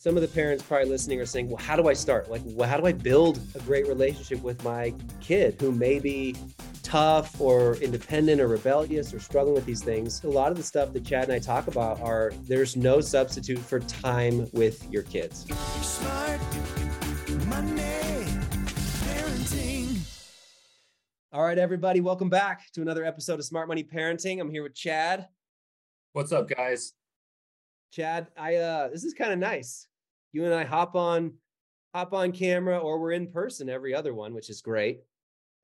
some of the parents probably listening are saying, well, how do I start? Like, well, how do I build a great relationship with my kid who may be tough or independent or rebellious or struggling with these things? A lot of the stuff that Chad and I talk about are there's no substitute for time with your kids. Smart money, parenting. All right, everybody, welcome back to another episode of Smart Money Parenting. I'm here with Chad. What's up, guys? Chad, I uh this is kind of nice you and I hop on hop on camera or we're in person every other one, which is great.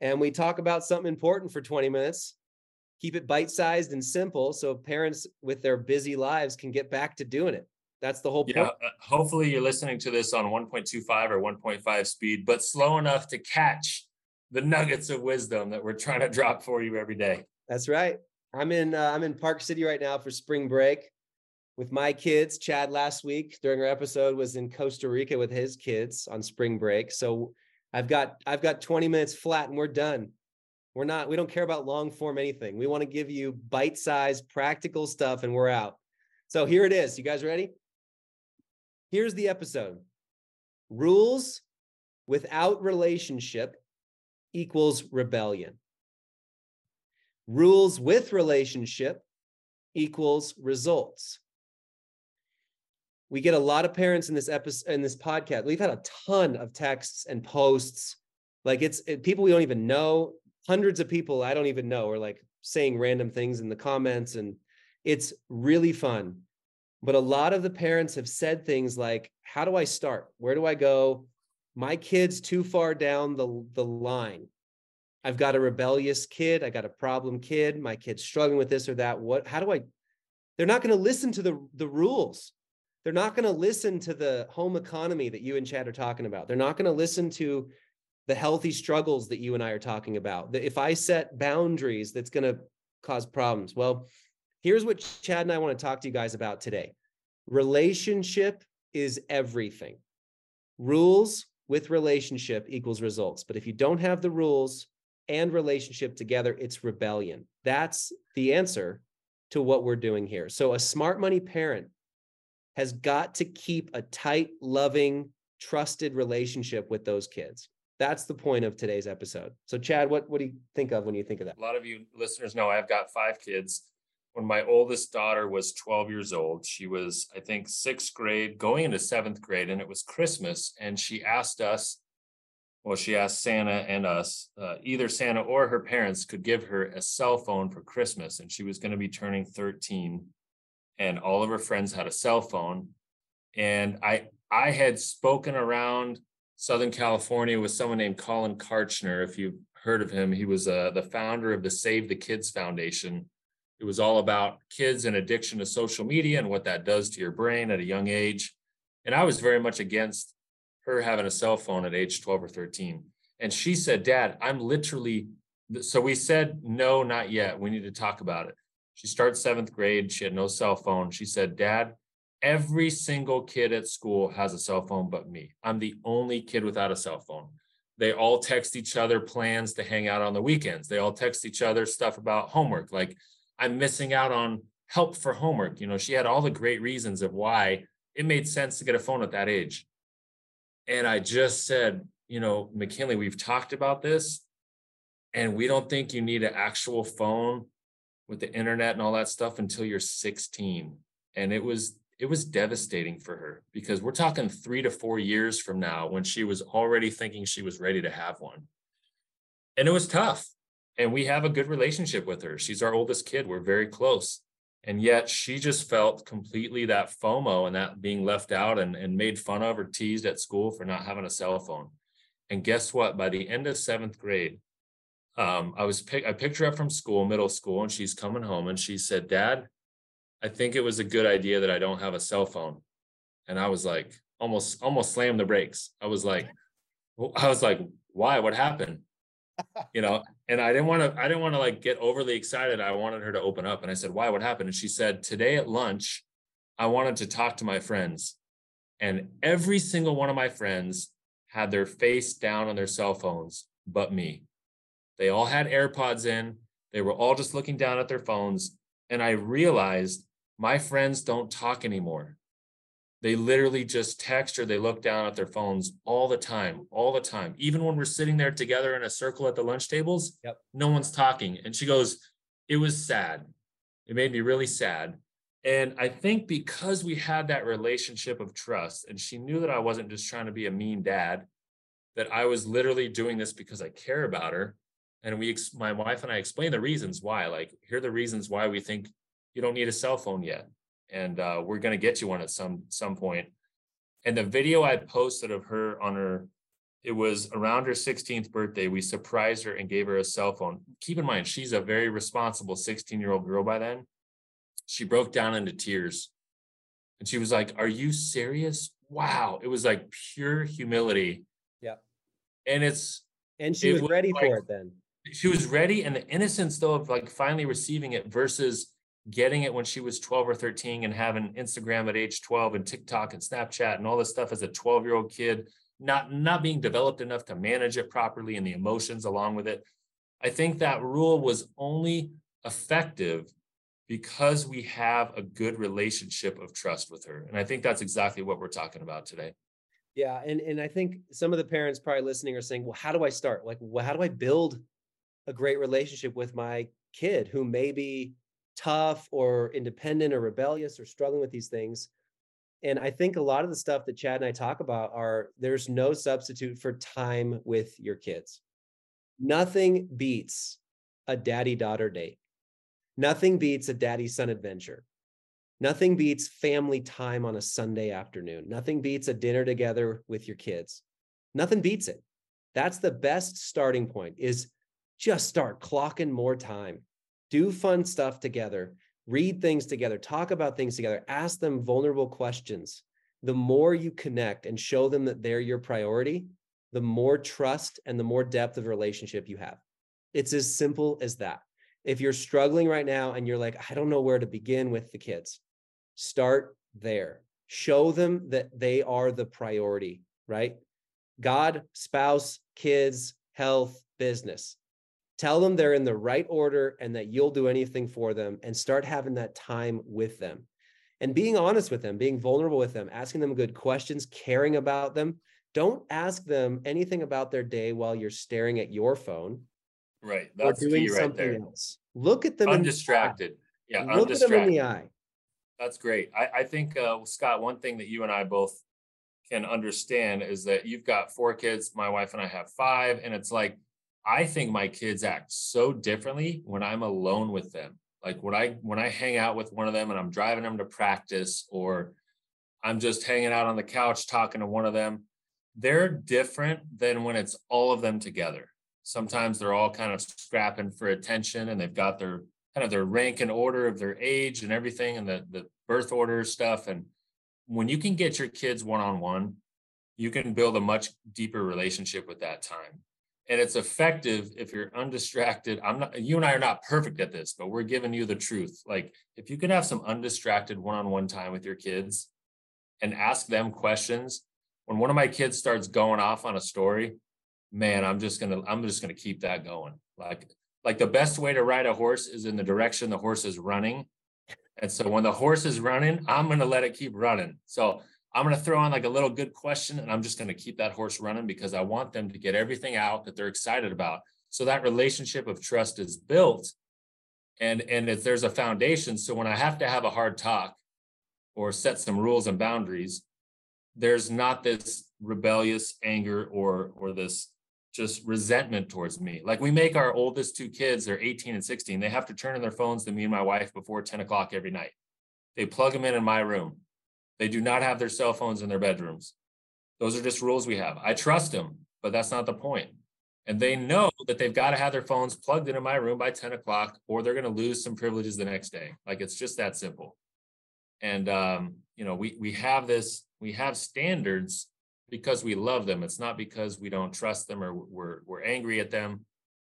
And we talk about something important for 20 minutes. Keep it bite-sized and simple so parents with their busy lives can get back to doing it. That's the whole point. Yeah, uh, hopefully you're listening to this on 1.25 or 1.5 speed, but slow enough to catch the nuggets of wisdom that we're trying to drop for you every day. That's right. I'm in uh, I'm in Park City right now for spring break with my kids. Chad last week during our episode was in Costa Rica with his kids on spring break. So I've got I've got 20 minutes flat and we're done. We're not we don't care about long form anything. We want to give you bite-sized practical stuff and we're out. So here it is. You guys ready? Here's the episode. Rules without relationship equals rebellion. Rules with relationship equals results we get a lot of parents in this episode in this podcast. We've had a ton of texts and posts. Like it's it, people we don't even know hundreds of people i don't even know are like saying random things in the comments and it's really fun. But a lot of the parents have said things like how do i start? Where do i go? My kid's too far down the, the line. I've got a rebellious kid i got a problem kid my kid's struggling with this or that. What how do i they're not going to listen to the the rules they're not going to listen to the home economy that you and Chad are talking about. They're not going to listen to the healthy struggles that you and I are talking about. That if I set boundaries, that's going to cause problems. Well, here's what Chad and I want to talk to you guys about today. Relationship is everything. Rules with relationship equals results. But if you don't have the rules and relationship together, it's rebellion. That's the answer to what we're doing here. So a smart money parent has got to keep a tight, loving, trusted relationship with those kids. That's the point of today's episode. So, Chad, what, what do you think of when you think of that? A lot of you listeners know I've got five kids. When my oldest daughter was 12 years old, she was, I think, sixth grade, going into seventh grade, and it was Christmas. And she asked us, well, she asked Santa and us, uh, either Santa or her parents could give her a cell phone for Christmas. And she was going to be turning 13 and all of her friends had a cell phone. And i i had spoken around southern california with someone named Collin Kartchner. if you've heard of him he was uh, the founder of the save the kids foundation. It was all about kids and addiction to social media and what that does to your brain at a young age. And i was very much against her having a cell phone at age 12 or 13 and she said dad i'm literally so we said no not yet. We need to talk about it she starts seventh grade. She had no cell phone. She said, Dad, every single kid at school has a cell phone but me. I'm the only kid without a cell phone. They all text each other plans to hang out on the weekends. They all text each other stuff about homework. Like, I'm missing out on help for homework. You know, she had all the great reasons of why it made sense to get a phone at that age. And I just said, you know, McKinley, we've talked about this, and we don't think you need an actual phone with the internet and all that stuff until you're 16 and it was it was devastating for her because we're talking 3 to 4 years from now when she was already thinking she was ready to have one. And it was tough. And we have a good relationship with her. She's our oldest kid. We're very close. And yet she just felt completely that FOMO and that being left out and, and made fun of or teased at school for not having a cell phone. And guess what? By the end of seventh grade, um, I was pick, I picked her up from school, middle school, and she's coming home and she said, Dad, I think it was a good idea that I don't have a cell phone. And I was like, almost, almost slammed the brakes. I was like, I was like, why? What happened? you know, and I didn't want to, I didn't want to like get overly excited. I wanted her to open up. And I said, why? What happened? And she said, today at lunch, I wanted to talk to my friends. And every single one of my friends had their face down on their cell phones, but me. They all had AirPods in. They were all just looking down at their phones. And I realized my friends don't talk anymore. they literally just text or they look down at their phones all the time, all the time. Even when we're sitting there together in a circle at the lunch tables, Yep. no one's talking. And she goes, It was sad. It made me really sad. And I think because we had that relationship of trust, and she knew that I wasn't just trying to be a mean dad, that I was literally doing this because I care about her. And we, ex- my wife and I explained the reasons why. Like, here are the reasons why we think you don't need a cell phone yet and uh, we're going to get you one at some some point. And the video I posted of her on her, it was around her 16th birthday. We surprised her and gave her a cell phone. Keep in mind, she's a very responsible 16 year old girl by then. She broke down into tears, and she was like, "Are you serious? Wow!" It was like pure humility. Yeah. And it's And she was was ready like- for it then. She was ready and the innocence though of like finally receiving it versus getting it when she was 12 or 13 and having Instagram at age 12 and TikTok and Snapchat and all this stuff as a 12 year old kid, not not being developed enough to manage it properly and the emotions along with it. I think that rule was only effective because we have a good relationship of trust with her. And I think that's exactly what we're talking about today. Yeah, and and I think some of the parents probably listening are saying, "Well, how do I start? Like, well, how do I build a great relationship with my kid who may be tough or independent or rebellious or struggling with these things?" And I think a lot of the stuff that Chad and I talk about are there's no substitute for time with your kids. Nothing beats a daddy-daughter date. Nothing beats a daddy-son adventure. Nothing beats family time on a Sunday afternoon. Nothing beats a dinner together with your kids. Nothing beats it. That's the best starting point is just start clocking more time. Do fun stuff together. Read things together. Talk about things together. Ask them vulnerable questions. The more you connect and show them that they're your priority, the more trust and the more depth of relationship you have. It's as simple as that. If you're struggling right now and you're like, I don't know where to begin with the kids, start there. Show them that they are the priority, right? God, spouse, kids, health, business. Tell them they're in the right order and that you'll do anything for them and start having that time with them and being honest with them, being vulnerable with them, asking them good questions, caring about them. Don't ask them anything about their day while you're staring at your phone Right. or That's doing key right something there. else. Look at them in the. Undistracted. Yeah. Look at them in the eye. That's great. I, I think, uh, Scott, one thing that you and I both can understand is that you've got four kids. My wife and I have five. And it's like, I think my kids act so differently when I'm alone with them. Like when I when I hang out with one of them and I'm driving them to practice or I'm just hanging out on the couch talking to one of them, they're different than when it's all of them together. Sometimes they're all kind of scrapping for attention and they've got their kind of their rank and order of their age and everything and the, the birth order stuff. And when you can get your kids one on one, you can build a much deeper relationship with that time. And it's effective if you're undistracted. I'm not, you and I are not perfect at this, but we're giving you the truth. Like if you can have some undistracted one on one time with your kids and ask them questions. When one of my kids starts going off on a story, man, I'm just gonna, I'm just gonna keep that going. Like like the best way to ride a horse is in the direction the horse is running. And so when the horse is running, I'm to let it keep running. So I'm going to throw on like a little good question and I'm just going to keep that horse running because I want them to get everything out that they're excited about. So that relationship of trust is built and and if there's a foundation so when I have to have a hard talk or set some rules and boundaries there's not this rebellious anger or or this just resentment towards me. Like we make our oldest two kids, they're 18 and 16. They have to turn in their phones to me and my wife before 10 o'clock every night. They plug them in in my room. They do not have their cell phones in their bedrooms. Those are just rules we have. I trust them, but that's not the point. And they know that they've got to have their phones plugged into my room by 10 o'clock, or they're going to lose some privileges the next day. Like it's just that simple. And um, you know, we we have this, we have standards because we love them. It's not because we don't trust them or we're we're angry at them.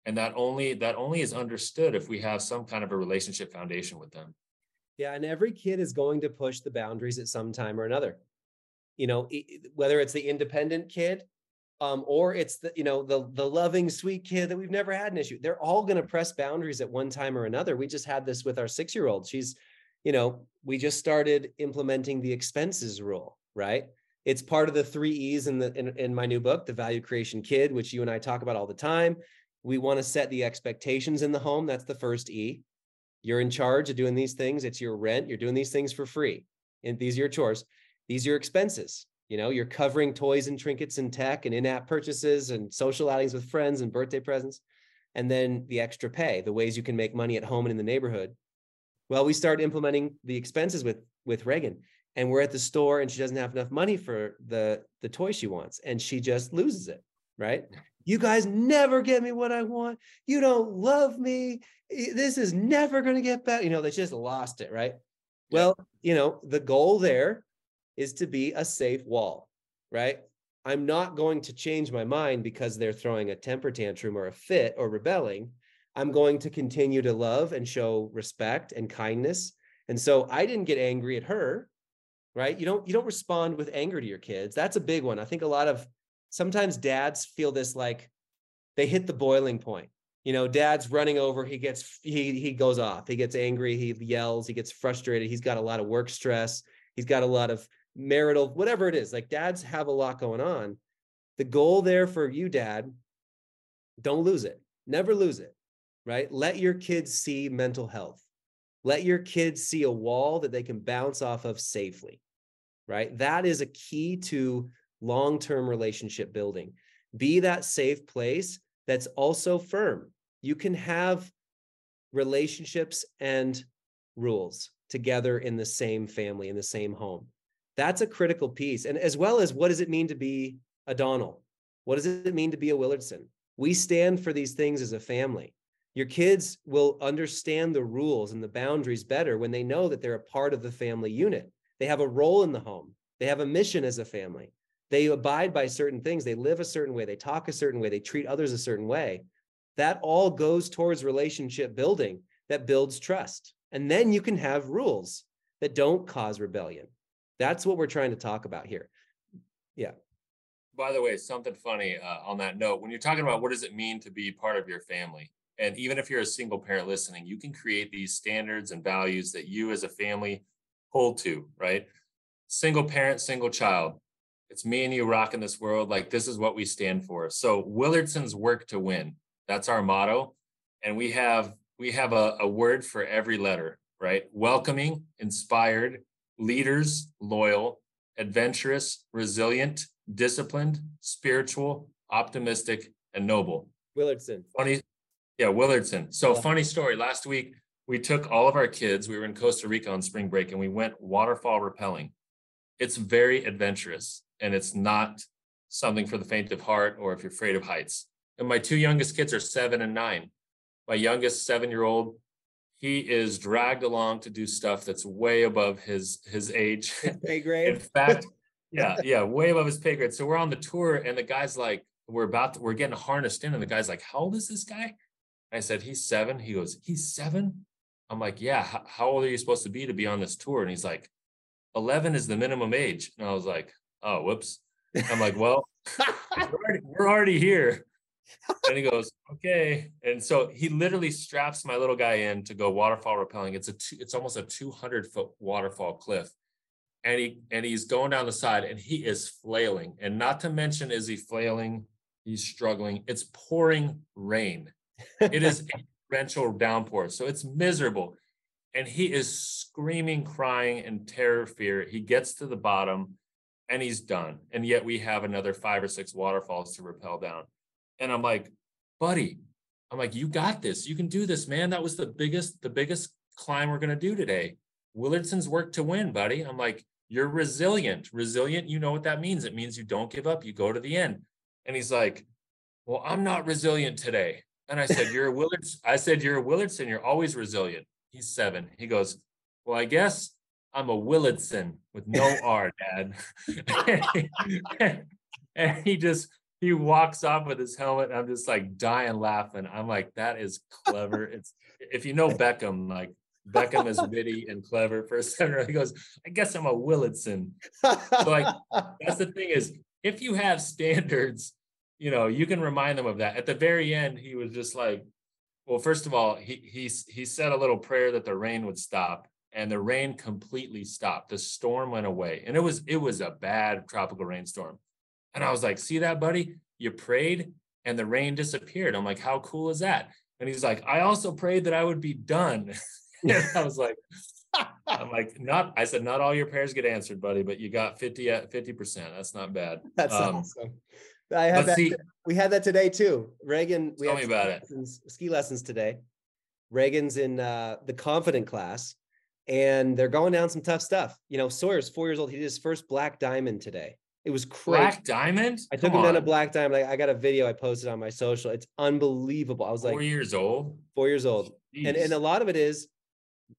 And that only that only is understood if we have some kind of a relationship foundation with them. Yeah, and every kid is going to push the boundaries at some time or another. You know, whether it's the independent kid um, or it's the you know the the loving sweet kid that we've never had an issue. They're all going to press boundaries at one time or another. We just had this with our six year old. She's, you know, we just started implementing the expenses rule, right? It's part of the three E's in the in, in my new book, The Value Creation Kid, which you and I talk about all the time. We want to set the expectations in the home. That's the first E. You're in charge of doing these things. It's your rent. You're doing these things for free. And these are your chores. These are your expenses. You know, you're covering toys and trinkets and tech and in-app purchases and social outings with friends and birthday presents. And then the extra pay, the ways you can make money at home and in the neighborhood. Well, we start implementing the expenses with with Reagan and we're at the store and she doesn't have enough money for the the toy she wants and she just loses it, right? You guys never get me what I want. You don't love me. This is never going to get better. You know, they just lost it, right? Well, you know, the goal there is to be a safe wall, right? I'm not going to change my mind because they're throwing a temper tantrum or a fit or rebelling. I'm going to continue to love and show respect and kindness. And so I didn't get angry at her, right? You don't you don't respond with anger to your kids. That's a big one. I think a lot of sometimes dads feel this like they hit the boiling point. You know, dad's running over, he gets he he goes off. He gets angry, he yells, he gets frustrated. He's got a lot of work stress. He's got a lot of marital whatever it is. Like dads have a lot going on. The goal there for you dad, don't lose it. Never lose it. Right? Let your kids see mental health. Let your kids see a wall that they can bounce off of safely. Right? That is a key to long term relationship building. Be that safe place that's also firm. You can have relationships and rules together in the same family, in the same home. That's a critical piece. And as well as what does it mean to be a Donnell? What does it mean to be a Willardson? We stand for these things as a family. Your kids will understand the rules and the boundaries better when they know that they're a part of the family unit. They have a role in the home. They have a mission as a family they abide by certain things. They live a certain way. They talk a certain way. They treat others a certain way. That all goes towards relationship building that builds trust. And then you can have rules that don't cause rebellion. That's what we're trying to talk about here. Yeah. By the way something funny uh, on that note. When you're talking about what does it mean to be part of your family and even if you're a single parent listening you can create these standards and values that you as a family hold to right? Single parent single child it's me and you rocking this world. Like this is what we stand for. So Willardson's work to win. That's our motto. And we have we have a, a word for every letter, right? Welcoming, inspired, leaders, loyal, adventurous, resilient, disciplined, spiritual, optimistic, and noble. Willardson. Funny, yeah, Willardson. So yeah. funny story. Last week we took all of our kids. We were in Costa Rica on spring break, and we went waterfall rappelling. It's very adventurous and it's not something for the faint of heart or if you're afraid of heights. And my two youngest kids are seven and nine. My youngest seven year old, he is dragged along to do stuff that's way above his his age. Pay grade. In fact, yeah, yeah, way above his pay grade. So we're on the tour, and the guy's like, we're about to, we're getting harnessed in, and the guy's like, how old is this guy? I said, he's seven. He goes, he's seven. I'm like, yeah. How, how old are you supposed to be to be on this tour? And he's like, 11 is the minimum age. And I was like, oh, whoops. I'm like, well, we're, already, we're already here. And he goes, okay. And so he literally straps my little guy in to go waterfall rappelling. It's a two, it's almost a 200 foot waterfall cliff. And he and he's going down the side and he is flailing. And not to mention is he flailing, he's struggling. It's pouring rain. It is a torrential downpour. So it's miserable. And he is screaming, crying, and terror fear. He gets to the bottom and he's done. And yet we have another five or six waterfalls to rappel down. And I'm like, buddy, I'm like, you got this. You can do this, man. That was the biggest, the biggest climb we're gonna do today. Willardson's work to win, buddy. I'm like, you're resilient. Resilient, you know what that means. It means you don't give up, you go to the end. And he's like, Well, I'm not resilient today. And I said, You're a Willards. I said, You're a Willardson. You're always resilient. He's seven. He goes, Well, I guess I'm a Willardson with no R, Dad. and he just he walks off with his helmet. I'm just like dying laughing. I'm like, that is clever. It's if you know Beckham, like Beckham is witty and clever for a center. He goes, I guess I'm a Willardson. So like that's the thing is if you have standards, you know, you can remind them of that. At the very end, he was just like, well, first of all, he he he said a little prayer that the rain would stop and the rain completely stopped. The storm went away. And it was it was a bad tropical rainstorm. And I was like, "See that, buddy? You prayed and the rain disappeared." I'm like, "How cool is that?" And he's like, "I also prayed that I would be done." and I was like, I'm like, not, I said, not all your prayers get answered, buddy, but you got 50 at 50%. That's not bad. That's um, awesome. I had that. See, we had that today too. Reagan, we tell me about lessons, it. Ski lessons today. Reagan's in uh, the confident class and they're going down some tough stuff. You know, Sawyer's four years old. He did his first black diamond today. It was crazy. Black diamond? I took Come him on. down a black diamond. I, I, got a video I posted on my social. It's unbelievable. I was four like four years old. Four years old. And and a lot of it is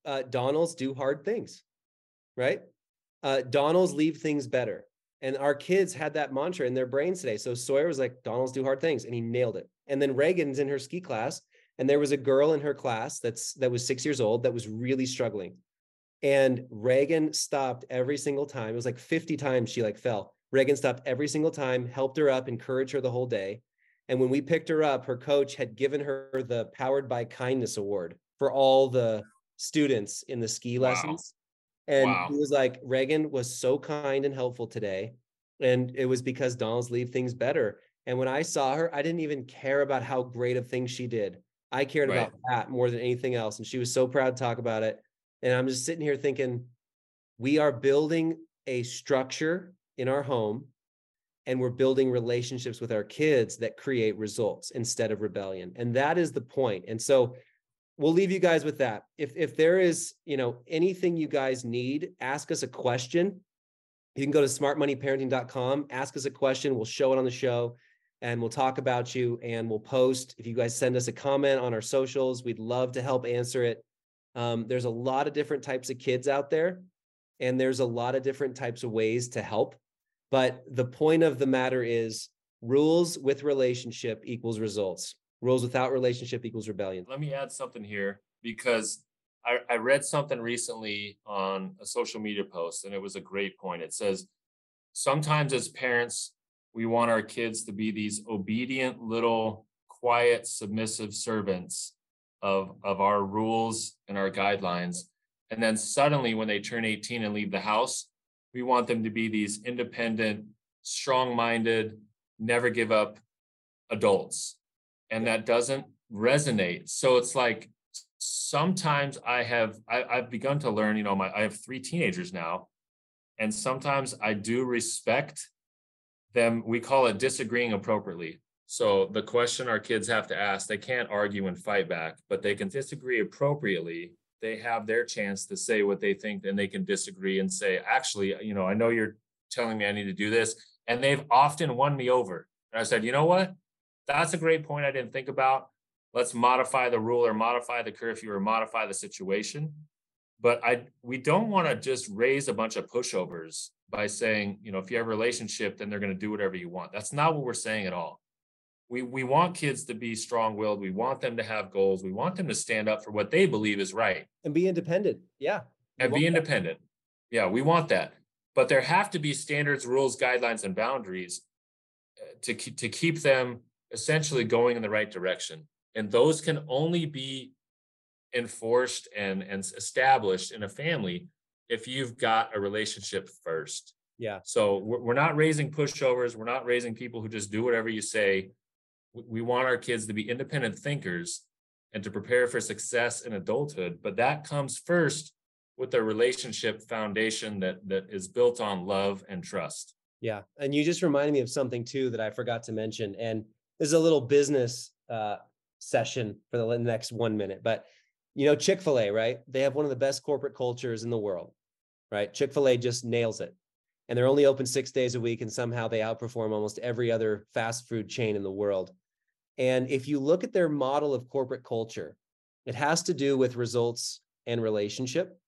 uh, Donnells do hard things, right? Uh, Donnells leave things better. And our kids had that mantra in their brains today. So Sawyer was like, Donnells do hard things, and he nailed it. And then Reagan's in her ski class, and there was a girl in her class that's that was six years old that was really struggling. And Reagan stopped every single time. It was like 50 times she like fell. Reagan stopped every single time, helped her up, encouraged her the whole day. And when we picked her up, her coach had given her the Powered by Kindness Award for all the students in the ski wow. lessons. And wow. he was like, Reagan was so kind and helpful today. And it was because Donnells leave things better. And when I saw her, I didn't even care about how great of things she did. I cared right. about that more than anything else. And she was so proud to talk about it. And I'm just sitting here thinking, we are building a structure in our home and we're building relationships with our kids that create results instead of rebellion. And that is the point. And so we'll leave you guys with that. If if there is, you know, anything you guys need, ask us a question. You can go to smartmoneyparenting.com, ask us a question, we'll show it on the show and we'll talk about you and we'll post. If you guys send us a comment on our socials, we'd love to help answer it. Um, there's a lot of different types of kids out there, and there's a lot of different types of ways to help. But the point of the matter is rules with relationship equals results. Rules without relationship equals rebellion. Let me add something here because I, I read something recently on a social media post, and it was a great point. It says, sometimes as parents, we want our kids to be these obedient little quiet submissive servants of of our rules and our guidelines. And then suddenly when they turn 18 and leave the house we want them to be these independent strong-minded never give up adults. And that doesn't resonate. So it's like sometimes i have I, i've begun to learn you know my i have three teenagers now and sometimes i do respect them. We call it disagreeing appropriately so the question our kids have to ask, they can't argue and fight back, but they can disagree appropriately. They have their chance to say what they think, and they can disagree and say, actually, you know, I know you're telling me I need to do this. And they've often won me over. And I said, you know what? That's a great point I didn't think about. Let's modify the rule or modify the curfew or modify the situation. But I we don't want to just raise a bunch of pushovers by saying, you know, if you have a relationship, then they're going to do whatever you want. That's not what we're saying at all we we want kids to be strong-willed. We want them to have goals. We want them to stand up for what they believe is right. And be independent. Yeah. And be independent that. yeah we want that. But there have to be standards rules guidelines and boundaries uh, to keep, to keep them essentially going in the right direction. And those can only be enforced and and established in a family if you've got a relationship first. Yeah. So we're, we're not raising pushovers. We're not raising people who just do whatever you say we want our kids to be independent thinkers and to prepare for success in adulthood but that comes first with a relationship foundation that that is built on love and trust. Yeah and you just reminded me of something too that i forgot to mention and this is a little business uh, session for the next one minute but you know chick-fil-a right? They have one of the best corporate cultures in the world right? Chick-fil-a just nails it and they're only open six days a week and somehow they outperform almost every other fast food chain in the world and if you look at their model of corporate culture, it has to do with results and relationship.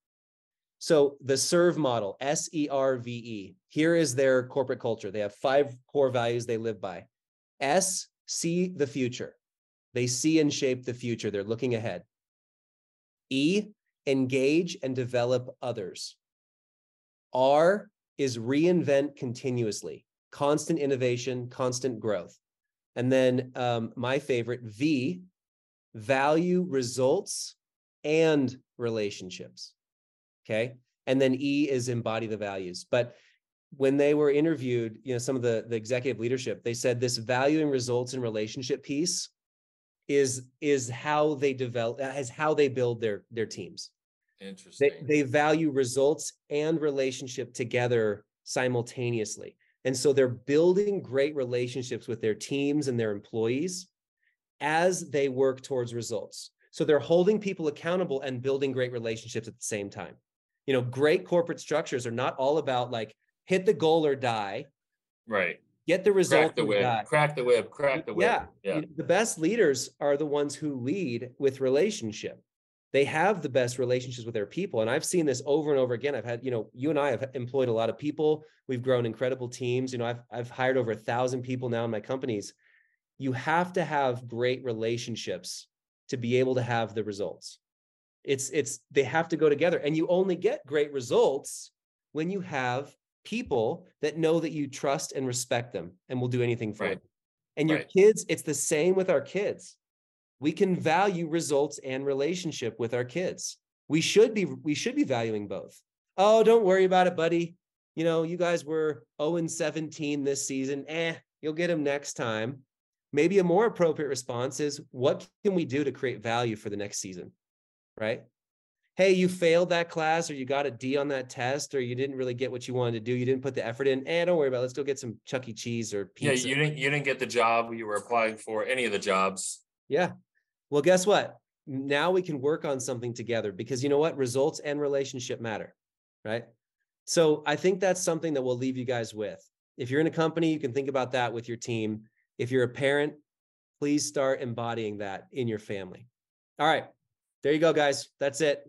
So the serve model, S E R V E, here is their corporate culture. They have five core values they live by. S, see the future. They see and shape the future. They're looking ahead. E, engage and develop others. R is reinvent continuously, constant innovation, constant growth. And then um, my favorite, V, value results and relationships. Okay. And then E is embody the values. But when they were interviewed, you know, some of the, the executive leadership, they said this valuing results and relationship piece is is how they develop as how they build their their teams. Interesting. They, they value results and relationship together simultaneously. And so they're building great relationships with their teams and their employees as they work towards results. So they're holding people accountable and building great relationships at the same time. You know, great corporate structures are not all about like hit the goal or die. Right. Get the result. Crack the whip. die. Crack the whip. Crack the whip. Yeah. Yeah. The best leaders are the ones who lead with relationship. They have the best relationships with their people. And I've seen this over and over again. I've had, you know, you and I have employed a lot of people. We've grown incredible teams. You know, I've I've hired over a thousand people now in my companies. You have to have great relationships to be able to have the results. It's it's they have to go together. And you only get great results when you have people that know that you trust and respect them and will do anything for Right. them. And your Right. kids, it's the same with our kids. We can value results and relationship with our kids. We should be we should be valuing both. Oh, don't worry about it, buddy. You know, you guys were 0 and 17 this season. Eh, you'll get them next time. Maybe a more appropriate response is what can we do to create value for the next season? Right? Hey, you failed that class or you got a D on that test or you didn't really get what you wanted to do. You didn't put the effort in. Eh, don't worry about it. Let's go get some Chuck E. Cheese or Pizza. Yeah. You didn't. You didn't get the job you were applying for. Any of the jobs. Yeah. Well, guess what? Now we can work on something together because you know what? Results and relationship matter, right? So I think that's something that we'll leave you guys with. If you're in a company, you can think about that with your team. If you're a parent, please start embodying that in your family. All right. There you go, guys. That's it.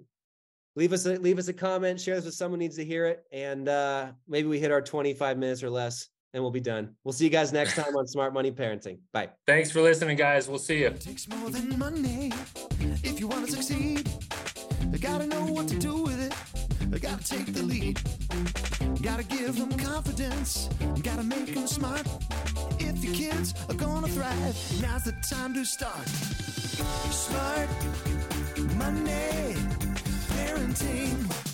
Leave us a leave us a comment, share this with someone needs to hear it, and uh, maybe we hit our 25 minutes or less, and we'll be done. We'll see you guys next time on Smart Money Parenting. Bye. Thanks for listening, guys. We'll see you. It takes more than money if you want to succeed. You gotta know what to do with it. You gotta take the lead. You gotta give them confidence. You gotta make them smart. If your kids are gonna thrive, now's the time to start. Smart money parenting.